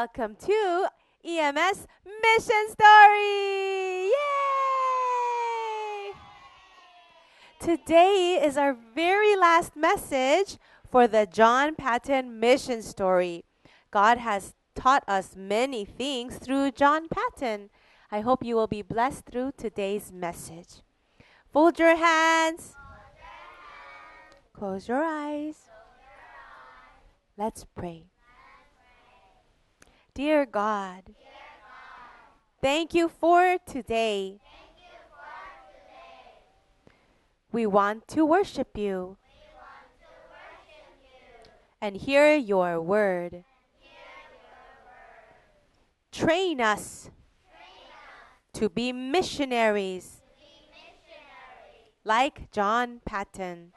Welcome to EMS Mission Story! Yay! Today is our very last message for the John Paton Mission Story. God has taught us many things through John Paton. I hope you will be blessed through today's message. Fold your hands. Close your eyes. Let's pray. Dear God, thank you for today. We want to worship you and hear your word. Train us to be missionaries like John Paton.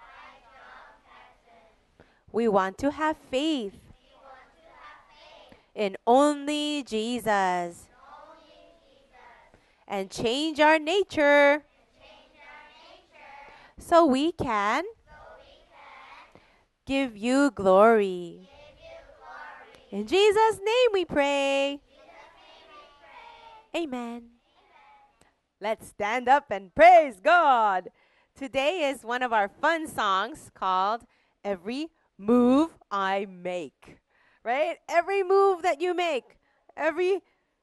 We want to have faith in only Jesus and change our nature so we can give you glory. In Jesus' name we pray. Amen. Let's stand up and praise God. Today is one of our fun songs called Every Move I Make. Right? Every move that you make, every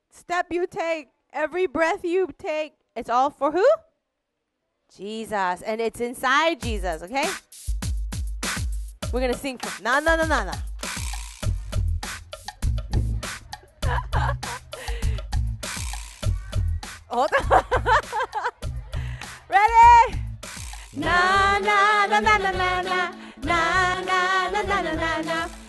step you take, every breath you take, it's all for who? Jesus. And it's inside Jesus, okay? We're going to sing na na na na na. Hold on. Ready? Na na na na na na na na na na na na na na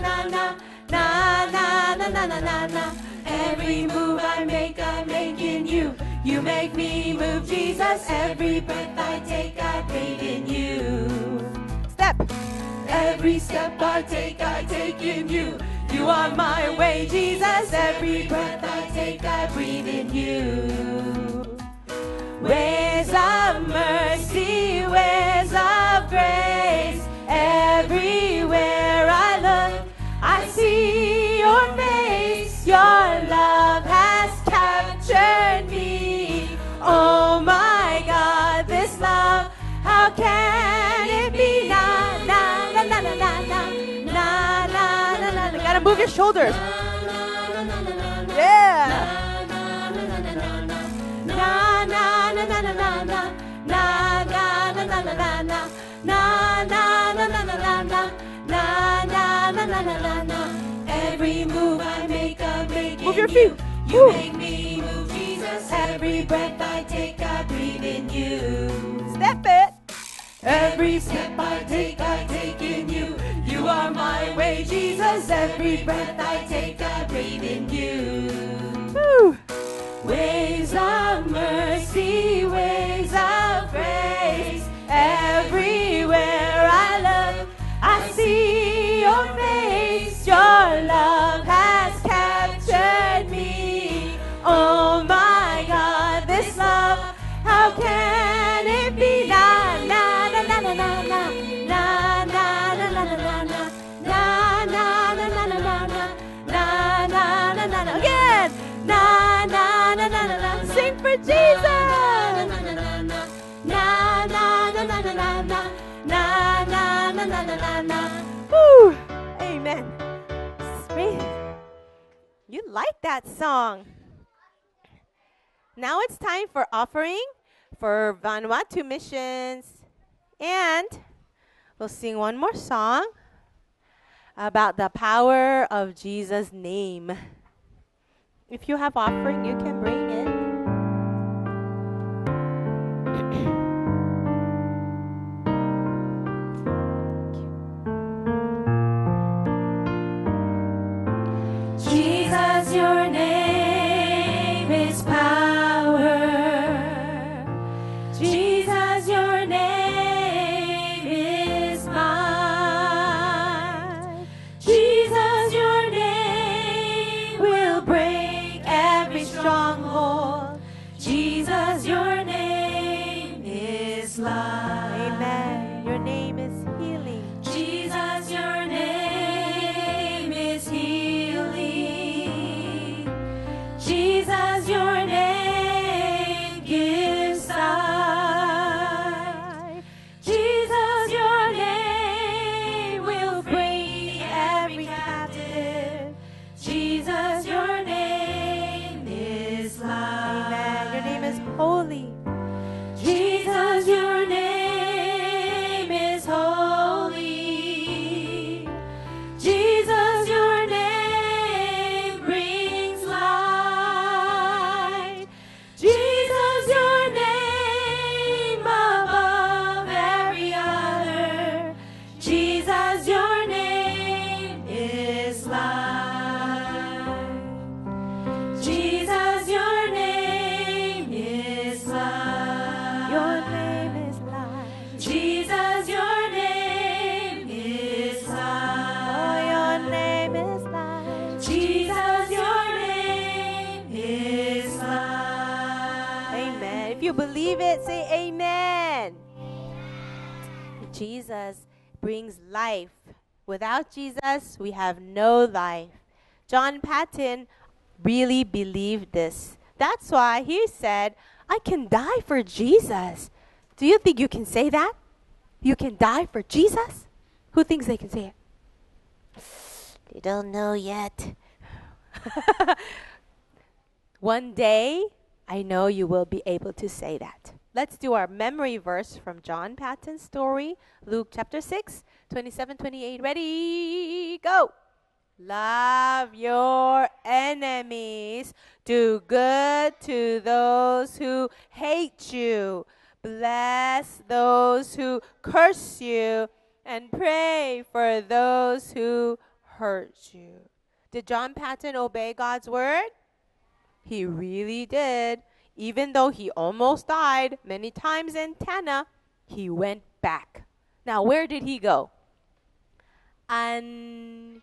na na na na na na na na na na Every move I make, I'm making you. You make me move, Jesus. Every breath I take, I breathe in you. Step. Every step I take, I take in you. You are my way, Jesus. Every breath I take, I breathe in you. Ways of mercy, ways of grace. Everywhere move your shoulders. Yeah. Your you. You make me move, Jesus. Every breath I take, I breathe in you. Step it. Every step I take, I take in you. You are my way, Jesus. Every breath I take, I breathe in you. Woo. Ways of mercy, ways of grace. Everywhere I look, I see your face. Your love like that song. Now it's time for offering for Vanuatu missions. And we'll sing one more song about the power of Jesus' name. If you have offering, you can life. Without Jesus, we have no life. John Paton really believed this. That's why he said, I can die for Jesus. Do you think you can say that? You can die for Jesus? Who thinks they can say it? They don't know yet. One day, I know you will be able to say that. Let's do our memory verse from John Paton's story, Luke chapter 6, 27 28. Ready? Go! Love your enemies. Do good to those who hate you. Bless those who curse you. And pray for those who hurt you. Did John Paton obey God's word? He really did. Even though he almost died many times in Tanna, he went back. Now, where did he go? And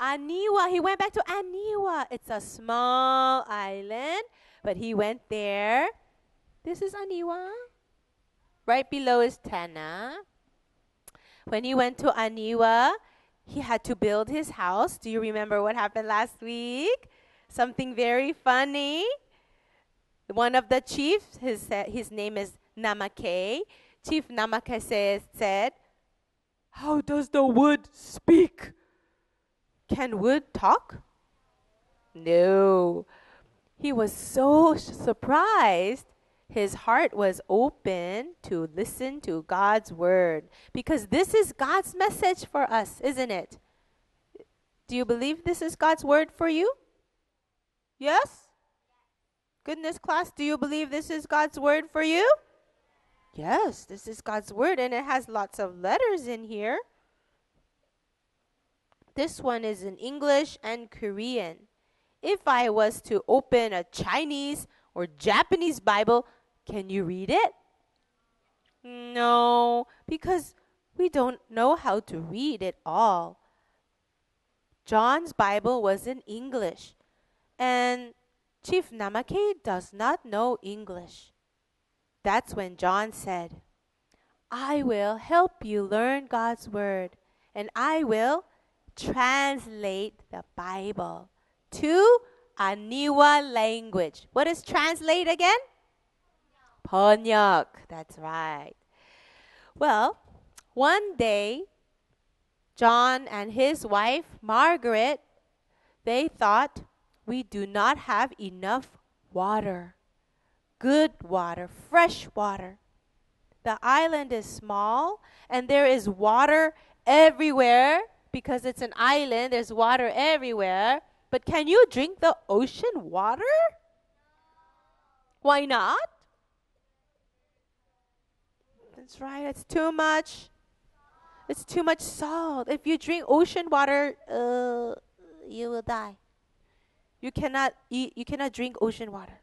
Aniwa. He went back to Aniwa. It's a small island, but he went there. This is Aniwa. Right below is Tanna. When he went to Aniwa, he had to build his house. Do you remember what happened last week? Something very funny. One of the chiefs, his, his name is Namake. Chief Namake says, said, How does the wood speak? Can wood talk? No. He was so surprised. His heart was open to listen to God's word because this is God's message for us, isn't it? Do you believe this is God's word for you? Yes? Goodness class, do you believe this is God's word for you? Yes, this is God's word and it has lots of letters in here. This one is in English and Korean. If I was to open a Chinese or Japanese Bible, can you read it? No, because we don't know how to read it all. John's Bible was in English, and Chief Namake does not know English. That's when John said, I will help you learn God's Word, and I will translate the Bible to Aniwa language. What is translate again? 번역. That's right. Well, one day, John and his wife, Margaret, they thought we do not have enough water. Good water, fresh water. The island is small and there is water everywhere because it's an island, there's water everywhere. But can you drink the ocean water? Why not? That's right, it's too much. It's too much salt. If you drink ocean water, uh, you will die. You cannot eat, you cannot drink ocean water.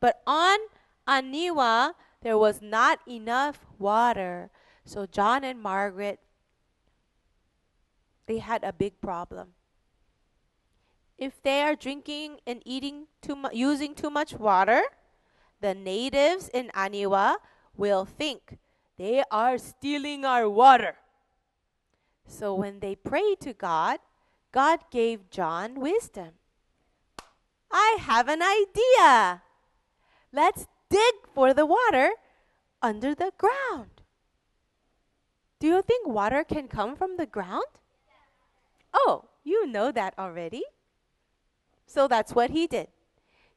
But on Aniwa, there was not enough water. So John and Margaret they had a big problem. If they are drinking and eating too much, using too much water, the natives in Aniwa will think they are stealing our water. So when they prayed to God, God gave John wisdom. I have an idea. Let's dig for the water under the ground. Do you think water can come from the ground? Oh, you know that already. So that's what he did.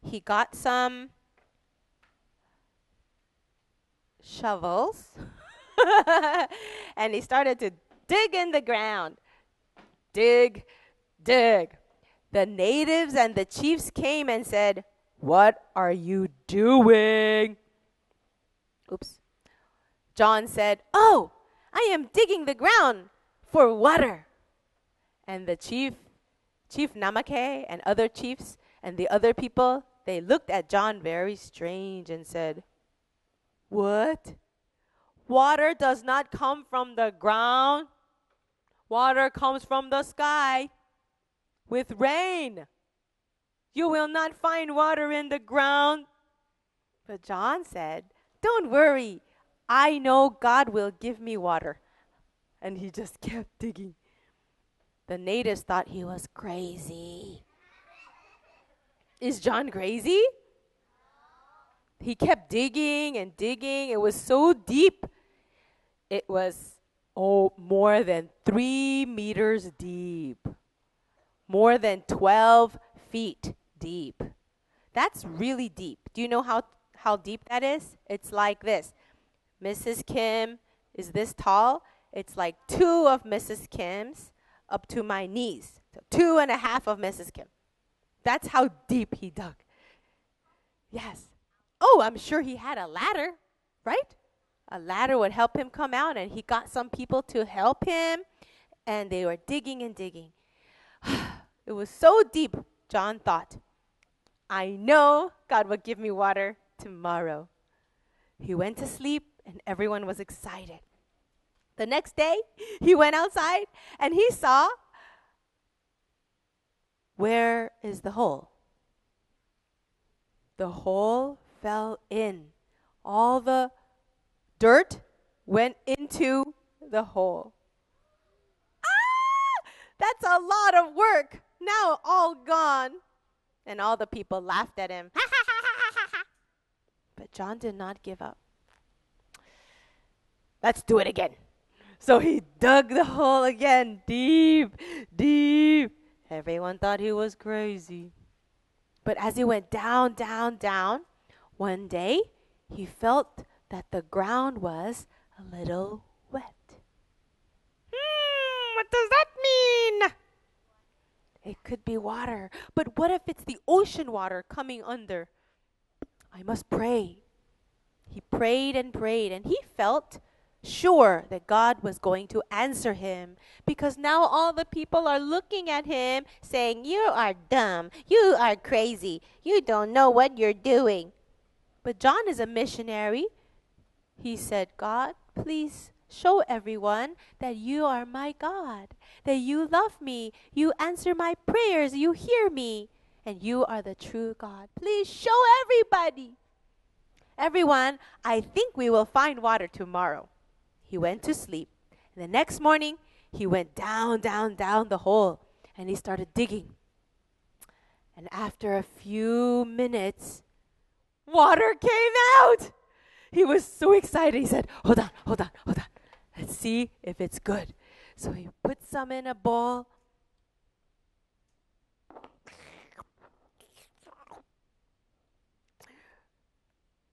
He got some shovels and he started to dig in the ground. Dig, dig. The natives and the chiefs came and said, What are you doing? Oops. John said, Oh, I am digging the ground for water. And the chief, Chief Namake, and other chiefs and the other people, they looked at John very strange and said, What? Water does not come from the ground. Water comes from the sky with rain. You will not find water in the ground. But John said, Don't worry. I know God will give me water. And he just kept digging. The natives thought he was crazy. Is John crazy? He kept digging and digging. It was so deep. It was oh more than three meters deep. More than 12 feet deep. That's really deep. Do you know how, how deep that is? It's like this. Mrs. Kim is this tall. It's like two of Mrs. Kim's up to my knees. So two and a half of Mrs. Kim. That's how deep he dug. Yes. Oh, I'm sure he had a ladder, right? A ladder would help him come out, and he got some people to help him, and they were digging and digging. It was so deep, John thought. I know God will give me water tomorrow. He went to sleep, and everyone was excited. The next day, he went outside and he saw where is the hole? The hole fell in. All the dirt went into the hole. Ah! That's a lot of work. Now all gone. And all the people laughed at him. but John did not give up. Let's do it again. So he dug the hole again, deep, deep. Everyone thought he was crazy. But as he went down, down, down, one day he felt that the ground was a little wet. Hmm, what does that? It could be water. But what if it's the ocean water coming under? I must pray. He prayed and prayed, and he felt sure that God was going to answer him because now all the people are looking at him saying, You are dumb. You are crazy. You don't know what you're doing. But John is a missionary. He said, God, please show everyone that you are my God, that you love me, you answer my prayers, you hear me, and you are the true God. Please show everybody. Everyone, I think we will find water tomorrow. He went to sleep. And the next morning, he went down, down, down the hole and he started digging. And after a few minutes, water came out. He was so excited. He said, Hold on, hold on, hold on. Let's see if it's good. So he put some in a bowl.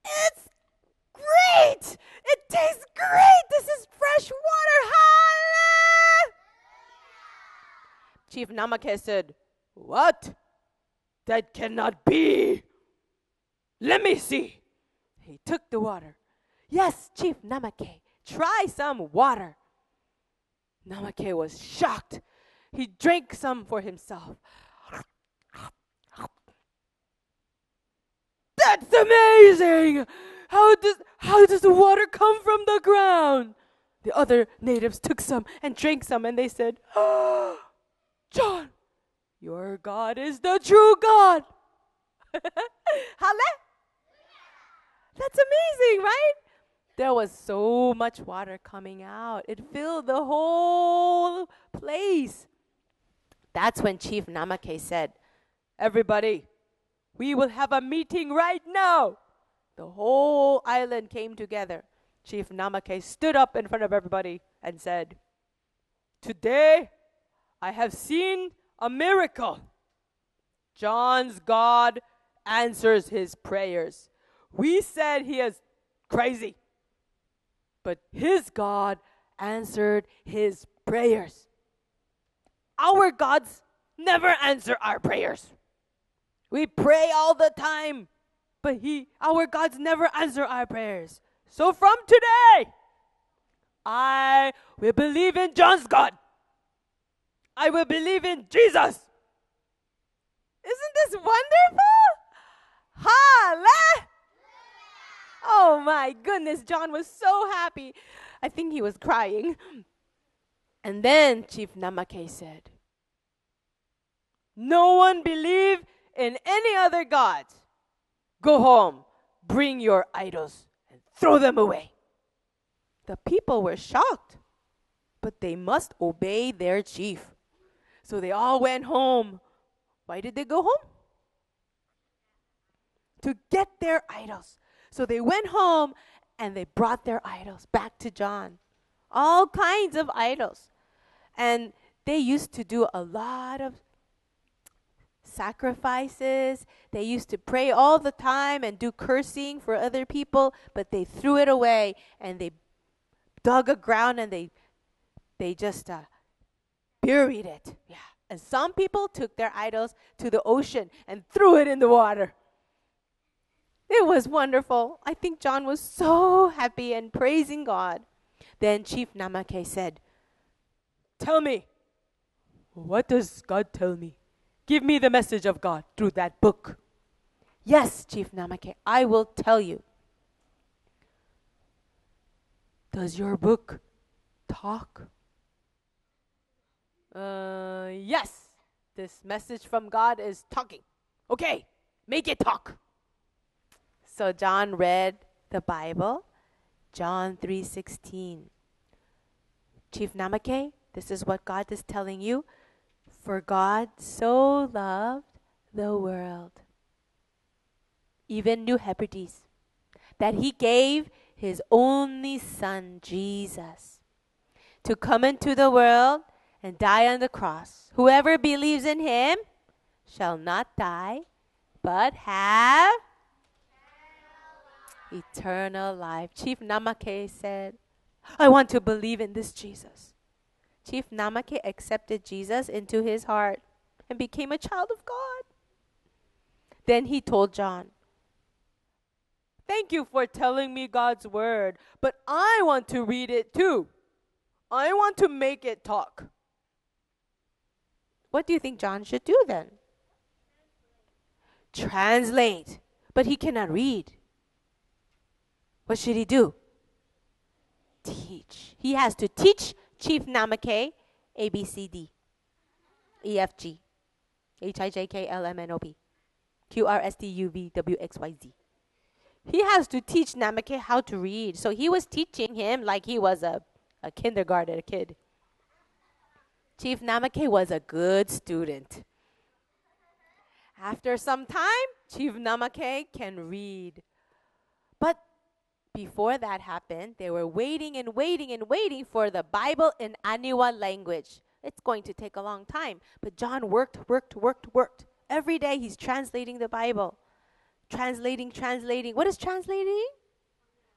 It's great! It tastes great! This is fresh water! Chief Namake said, What? That cannot be! Let me see. He took the water. Yes, Chief Namake, try some water. Namake was shocked. He drank some for himself. That's amazing! How does how does the water come from the ground? The other natives took some and drank some and they said, oh, John, your God is the true God. Hale? That's amazing, right? There was so much water coming out. It filled the whole place. That's when Chief Namake said, Everybody, we will have a meeting right now. The whole island came together. Chief Namake stood up in front of everybody and said, Today I have seen a miracle. John's God answers his prayers. We said he is crazy, but his God answered his prayers. Our gods never answer our prayers. We pray all the time, but he our gods never answer our prayers. So from today, I will believe in John's God. I will believe in Jesus. Isn't this wonderful? Hallelujah! Oh my goodness, John was so happy. I think he was crying. And then Chief Namake said, No one believe in any other gods. Go home, bring your idols, and throw them away. The people were shocked, but they must obey their chief. So they all went home. Why did they go home? To get their idols. So they went home and they brought their idols back to John. All kinds of idols. And they used to do a lot of sacrifices. They used to pray all the time and do cursing for other people, but they threw it away and they dug a ground and they they just uh, buried it. Yeah. And some people took their idols to the ocean and threw it in the water. It was wonderful. I think John was so happy and praising God. Then Chief Namake said, Tell me, what does God tell me? Give me the message of God through that book. Yes, Chief Namake, I will tell you. Does your book talk? Uh, yes. This message from God is talking. Okay, make it talk. So John read the Bible, John 3:16. Chief Namake, this is what God is telling you. For God so loved the world, even New Hebrides, that he gave his only Son, Jesus, to come into the world and die on the cross. Whoever believes in him shall not die, but have eternal life. Chief Namake said, I want to believe in this Jesus. Chief Namake accepted Jesus into his heart and became a child of God. Then he told John, Thank you for telling me God's word, but I want to read it too. I want to make it talk. What do you think John should do then? Translate. But he cannot read. What should he do? Teach. He has to teach Chief Namake, A B C D, E F G, H I J K L M N O P, Q R S T U V W X Y Z. He has to teach Namake how to read. So he was teaching him like he was a, a kindergarten kid. Chief Namake was a good student. After some time, Chief Namake can read. But before that happened, they were waiting and waiting and waiting for the Bible in Aniwa language. It's going to take a long time. But John worked, worked, worked, worked. Every day he's translating the Bible. Translating, translating. What is translating?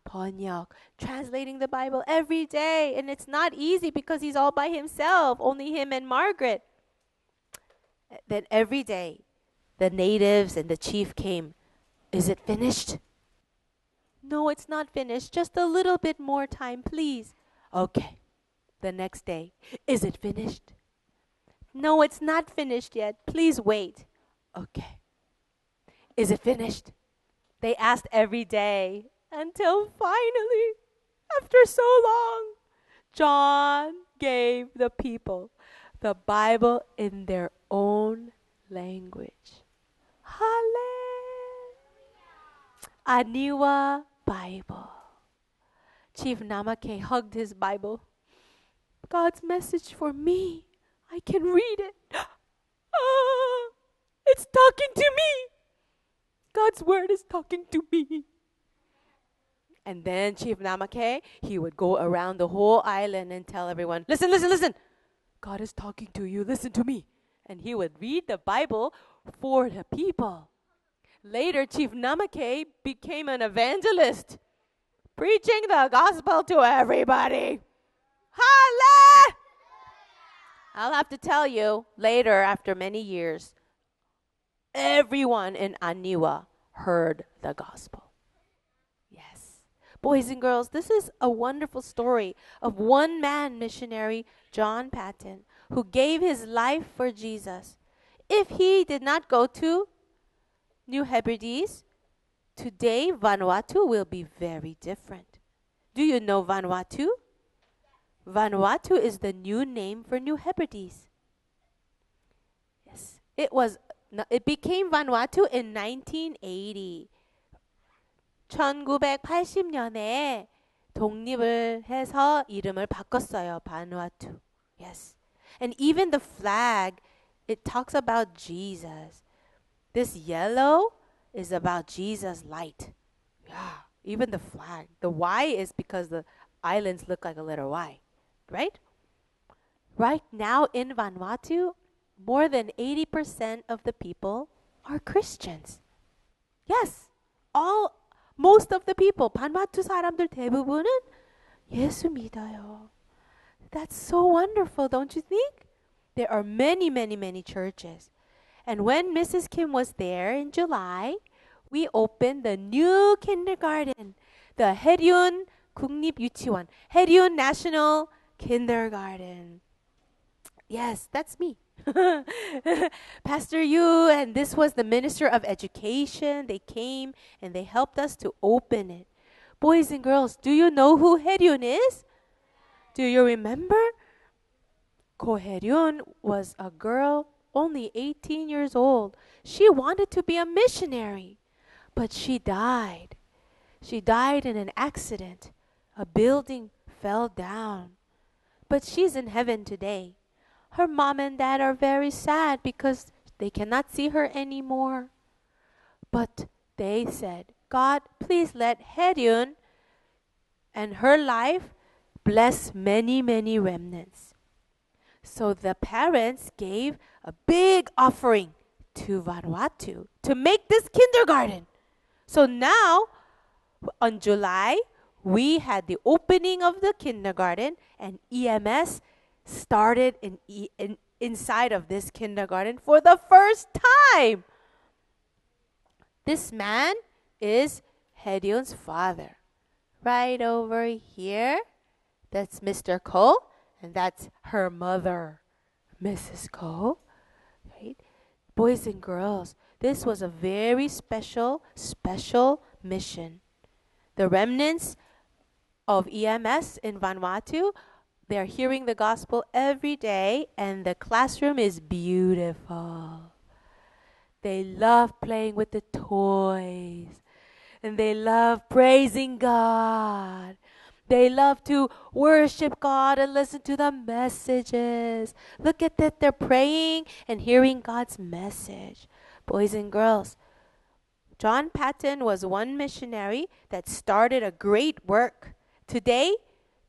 Ponyak. Translating the Bible every day. And it's not easy because he's all by himself, only him and Margaret. Then every day, the natives and the chief came. Is it finished? No, it's not finished. Just a little bit more time, please. Okay. The next day. Is it finished? No, it's not finished yet. Please wait. Okay. Is it finished? They asked every day until finally, after so long, John gave the people the Bible in their own language. Hallelujah. Aniwa Bible. Chief Namake hugged his Bible. God's message for me. I can read it. Ah, it's talking to me. God's word is talking to me. And then Chief Namake, he would go around the whole island and tell everyone, listen, listen, listen. God is talking to you. Listen to me. And he would read the Bible for the people. Later, Chief Namake became an evangelist, preaching the gospel to everybody. Hallelujah! I'll have to tell you later, after many years, everyone in Aniwa heard the gospel. Yes. Boys and girls, this is a wonderful story of one man missionary, John Paton, who gave his life for Jesus. If he did not go to New Hebrides, today Vanuatu will be very different. Do you know Vanuatu? Vanuatu is the new name for New Hebrides. Yes, it was. It became Vanuatu in 1980. 1980년에 독립을 해서 이름을 바꿨어요. 바누아투. Yes. And even the flag it talks about Jesus. This yellow is about Jesus light. Yeah. Even the flag. The Y is because the islands look like a letter Y, right? Right now in Vanuatu, more than 80% of the people are Christians. Yes. All most of the people, 바누아투 사람들 대부분은 예수 믿어요. That's so wonderful, don't you think? There are many, many, many churches. And when Mrs. Kim was there in July, we opened the new kindergarten, the 해륜 국립유치원, 해륜 National Kindergarten. Yes, that's me. Pastor Yu and this was the Minister of Education. They came and they helped us to open it. Boys and girls, do you know who Heryun is? Do you remember? Ko Heryun was a girl only 18 years old. She wanted to be a missionary, but she died. She died in an accident. A building fell down. But she's in heaven today. Her mom and dad are very sad because they cannot see her anymore. But they said, God, please let Heryun and her life bless many, many remnants. So the parents gave a big offering to Vanuatu to make this kindergarten. So now, on July, we had the opening of the kindergarten, and EMS started in, in inside of this kindergarten for the first time. This man is Heryun's father. Right over here, that's Mr. Ko, and that's her mother, Mrs. Ko. Right? Boys and girls, this was a very special, special mission. The remnants of EMS in Vanuatu, they're hearing the gospel every day, and the classroom is beautiful. They love playing with the toys, and they love praising God. They love to worship God and listen to the messages. Look at that, they're praying and hearing God's message. Boys and girls, John Paton was one missionary that started a great work. Today,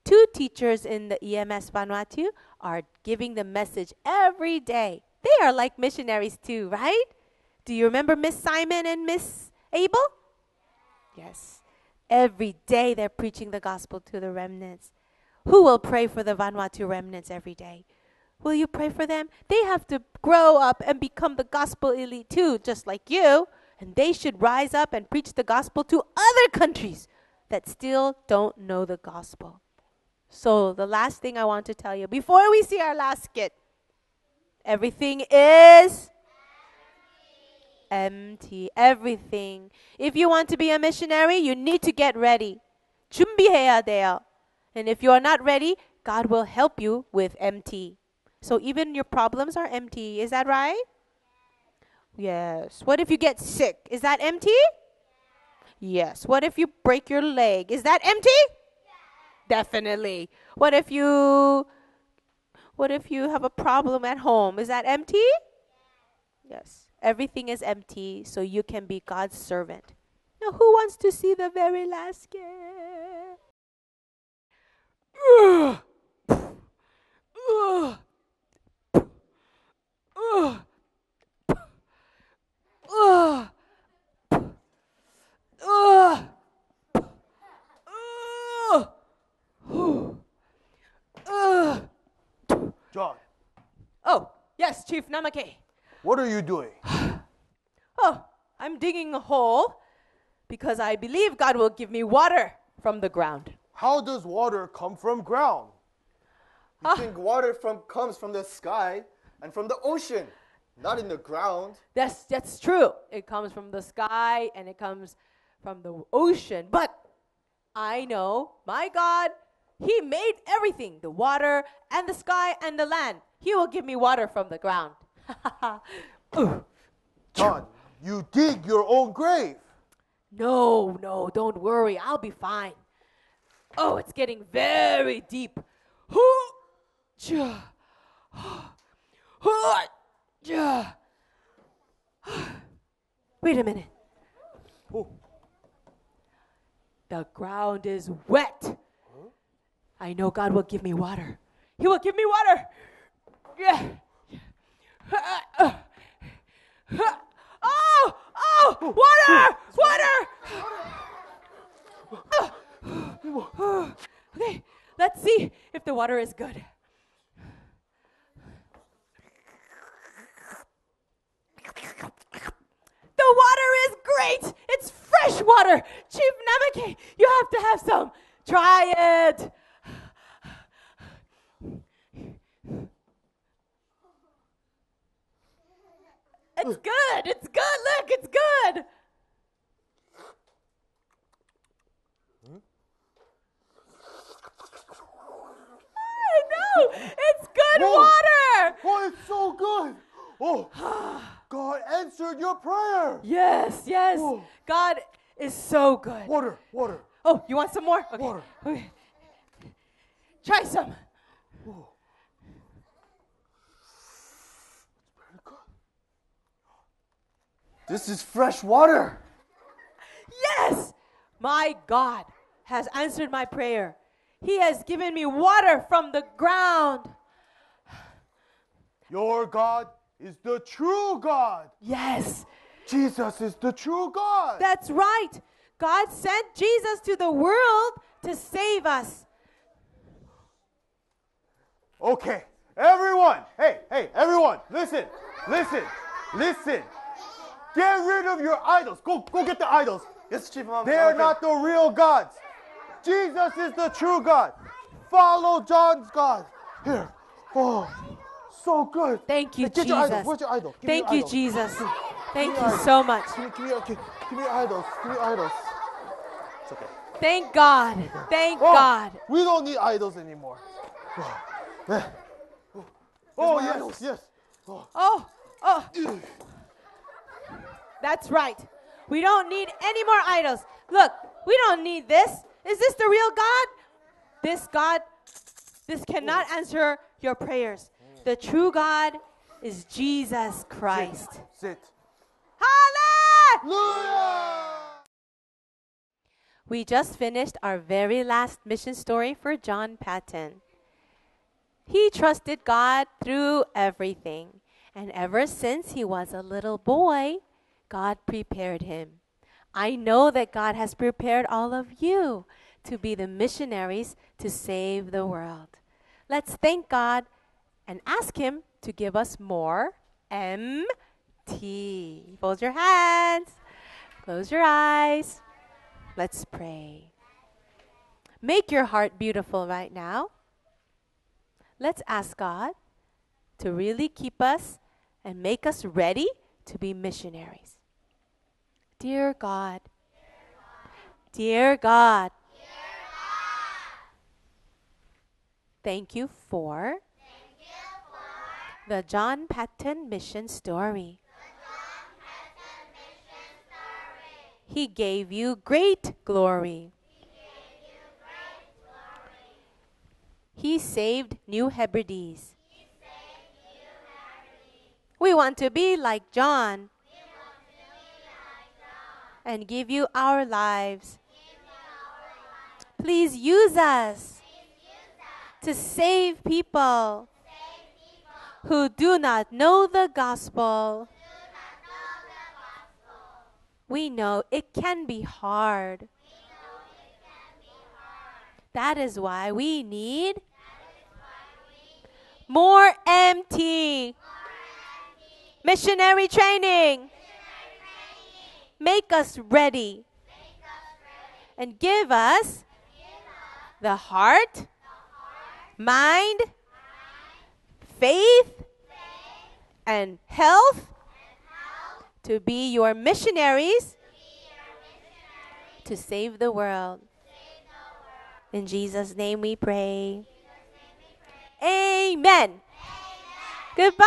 two teachers in the EMS Vanuatu are giving the message every day. They are like missionaries too, right? Do you remember Miss Simon and Miss Abel? Yes. Every day they're preaching the gospel to the remnants. Who will pray for the Vanuatu remnants every day? Will you pray for them? They have to grow up and become the gospel elite too, just like you. And they should rise up and preach the gospel to other countries that still don't know the gospel. So, the last thing I want to tell you before we see our last skit everything is empty. Everything. If you want to be a missionary, you need to get ready. 준비해야 돼요. And if you are not ready, God will help you with empty. So even your problems are empty. Is that right? Yes. What if you get sick? Is that empty? Yes. What if you break your leg? Is that empty? Definitely. What if you what if you have a problem at home? Is that empty? Yes. Everything is empty so you can be God's servant. Now who wants to see the very last skit? Ugh. Ugh. Ugh. Ugh. Ugh. Ugh. Ugh. John, Oh, yes, Chief Namake. what are you doing? I'm digging a hole because I believe God will give me water from the ground. How does water come from ground? You ah. think water from comes from the sky and from the ocean, not in the ground. That's that's true. It comes from the sky and it comes from the ocean. But I know my God, He made everything, the water and the sky and the land. He will give me water from the ground. John, you dig your own grave. No, no, don't worry. I'll be fine. Oh, it's getting very deep. Wait a minute. Oh, The ground is wet. I know God will give me water. He will give me water. Yeah. Oh, water, water. Okay, let's see if the water is good. The water is great. It's fresh water. Chief Namake, you have to have some. Try it. It's good. It's good. Look, it's good. I know. It's good Whoa. water. oh, it's so good. Oh, God answered your prayer. Yes, yes. Whoa. God is so good. Water, water. Oh, you want some more? Okay. Water. Okay. Try some. This is fresh water. Yes! My God has answered my prayer. He has given me water from the ground. Your God is the true God. Yes, Jesus is the true God. that's right. God sent Jesus to the world to save us. Okay, everyone. Hey, hey, everyone. Listen, listen, listen. Get rid of your idols. Go, go get the idols. Yes, Chief Mom. They are Okay. not the real gods. Jesus is the true God. Follow John's God. Here. Oh, so good. Thank you, Hey, get your idol. Jesus. Where's your idol? Give me Thank your you, idol. Jesus. Thank Give me you your so much. Give me, give me, okay. Give me idols. Give me idols. It's okay. Thank God. Thank Oh, God. We don't need idols anymore. Oh, eh. oh yes, idols. yes. Oh, oh, oh. That's right. We don't need any more idols. Look, we don't need this. Is this the real God? This God, this cannot answer your prayers. The true God is Jesus Christ. Sit. Hallelujah! Hallelujah! We just finished our very last mission story for John Paton. He trusted God through everything, and ever since he was a little boy, God prepared him. I know that God has prepared all of you to be the missionaries to save the world. Let's thank God and ask Him to give us more MT. Fold your hands, close your eyes. Let's pray. Make your heart beautiful right now. Let's ask God to really keep us and make us ready to be missionaries. Dear God, dear God, thank you for the John Paton mission story. He gave you great glory. He saved New Hebrides. We want to be like John and give you our lives. Please use us to save people who do not know the gospel. We know it can be hard. That is why we need more MT. Missionary training. Make us ready. And give us the heart, mind, faith, and health to be your missionaries to save the world. In Jesus' name we pray. Amen. Goodbye.